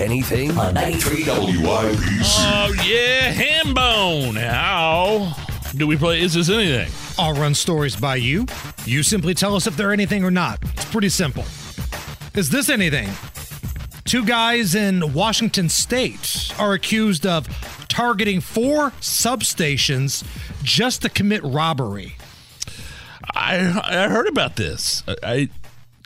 Anything? on 93 WIBC. Oh yeah, Hambone. How do we play Is This Anything? I'll run stories by you. You simply tell us if they're anything or not. It's pretty simple. Is this anything? Two guys in Washington state are accused of targeting four substations just to commit robbery. I I heard about this. I, I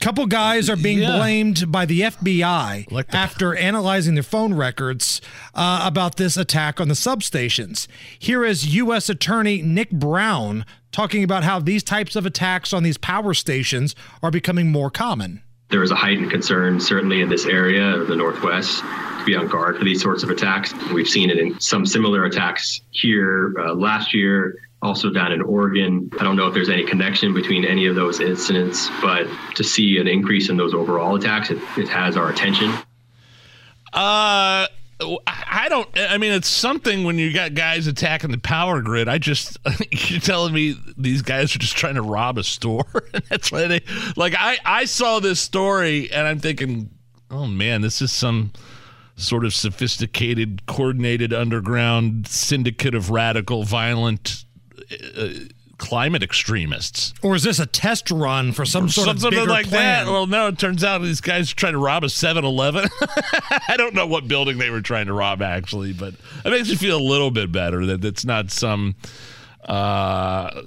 Couple guys are being Yeah. blamed by the FBI Like the- after analyzing their phone records uh, about this attack on the substations. Here is U.S. Attorney Nick Brown talking about how these types of attacks on these power stations are becoming more common. there is a heightened concern, certainly in this area of the Northwest, to be on guard for these sorts of attacks. We've seen it in some similar attacks here uh, last year, also down in Oregon. I don't know if there's any connection between any of those incidents, but to see an increase in those overall attacks, it, it has our attention. uh I don't. I mean, it's something when you got guys attacking the power grid. I just you're telling me these guys are just trying to rob a store. That's why they like. I I saw this story and I'm thinking, oh man, this is some sort of sophisticated, coordinated underground syndicate of radical, violent. Uh, climate extremists Or is this a test run for some sort of something like plan? that. Well, no, it turns out these guys are trying to rob a 7-Eleven. I don't know what building they were trying to rob actually, but it makes me feel a little bit better that it's not some uh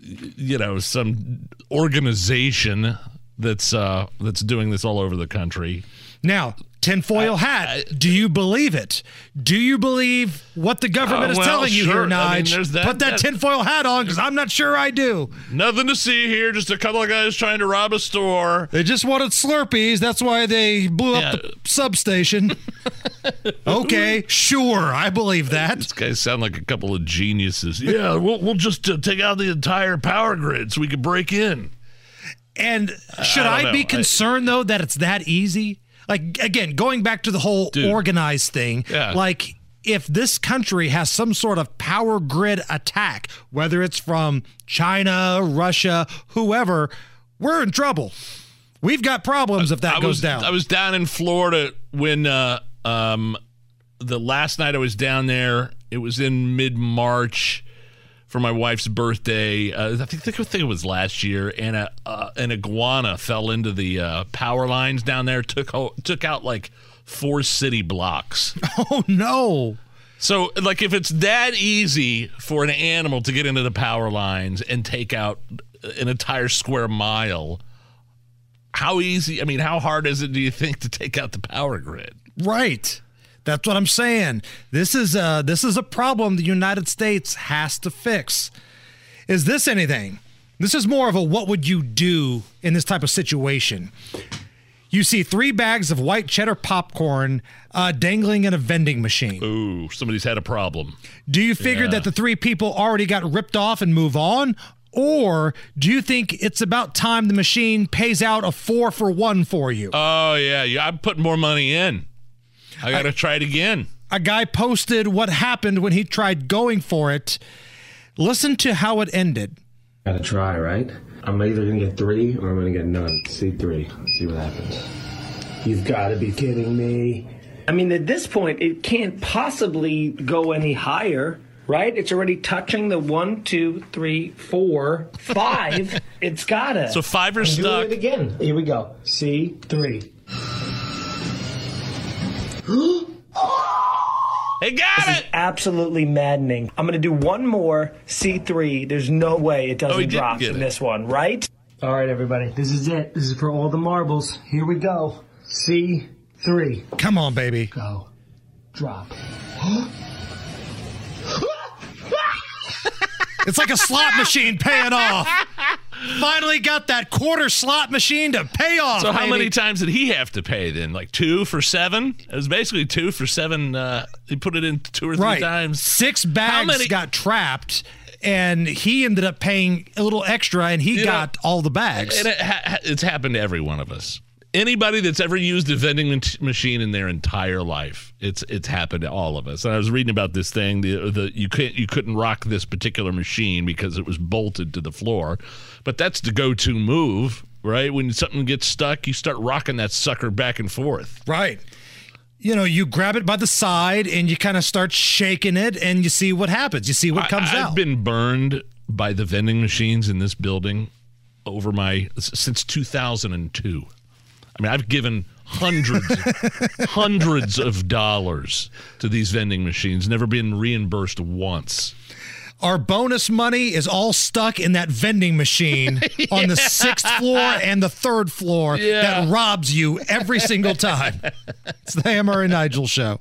you know, some organization that's uh that's doing this all over the country. Now, tinfoil hat. do you believe it? Do you believe what the government Uh, is well, telling you sure. here, I mean, Nige? that- Put that, that- tinfoil hat on because I'm not sure I do. Nothing to see here, just a couple of guys trying to rob a store. They just wanted Slurpees. That's why they blew up the substation. okay, sure. I believe that. These guys sound like a couple of geniuses. Yeah, we'll, we'll just uh, take out the entire power grid so we can break in. And should I I, be. I- concerned, though, that it's that easy? Like, again, going back to the whole Dude. organized thing, Yeah. like, if this country has some sort of power grid attack, whether it's from China, Russia, whoever, we're in trouble. We've got problems if that I goes was, down. I was down in Florida when uh, um, the last night I was down there. It was in mid March for my wife's birthday. Uh, I think, I think it was last year, and a uh, an iguana fell into the uh, power lines down there. took ho- took out like four city blocks. oh, no. So, like, if it's that easy for an animal to get into the power lines and take out an entire square mile, how easy? I mean, how hard is it? Do you think to take out the power grid? Right. That's what I'm saying. This is a this is a problem the United States has to fix. Is this anything? This is more of a what would you do in this type of situation? You see three bags of white cheddar popcorn uh, dangling in a vending machine. Ooh, somebody's had a problem. Do you figure Yeah. that the three people already got ripped off and move on? Or do you think it's about time the machine pays out a four for one for you? Oh yeah, yeah. I'm putting more money in. I got to try it again. a guy posted what happened when he tried going for it. Listen to how it ended. Gotta try, right? I'm either gonna get three or I'm gonna get none. See three. See what happens. You've gotta be kidding me. I mean, at this point, it can't possibly go any higher, right? It's already touching the one, two, three, four, five. it's gotta. So five are I'm doing it again. Here we go. See three. They got it. Absolutely maddening. I'm gonna do one more C3. There's no way it Oh, doesn't did drop in this one, right? All right, everybody. This is it. This is for all the marbles. Here we go. C3. Come on, baby. Go. Drop. It's like a slot machine paying off. Finally got that quarter slot machine to pay off. So how baby. many times did he have to pay then? Like two for seven? It was basically two for seven. Uh, he put it in two or three right. times. Six bags many- got trapped, and he ended up paying a little extra, and he You know, got all the bags. And it it's happened to every one of us. Anybody that's ever used a vending machine in their entire life, it's it's happened to all of us. And I was reading about this thing. The, the you can't you couldn't rock this particular machine because it was bolted to the floor, but that's the go-to move, right? When something gets stuck, you start rocking that sucker back and forth. Right. You know, you grab it by the side and you kind of start shaking it and you see what happens. You see what comes I, out. I've been burned by the vending machines in this building over my since 2002. I mean, I've given hundreds, hundreds of dollars to these vending machines, never been reimbursed once. Our bonus money is all stuck in that vending machine on the sixth floor and the third floor Yeah. that robs you every single time. It's the Hammer and Nigel show.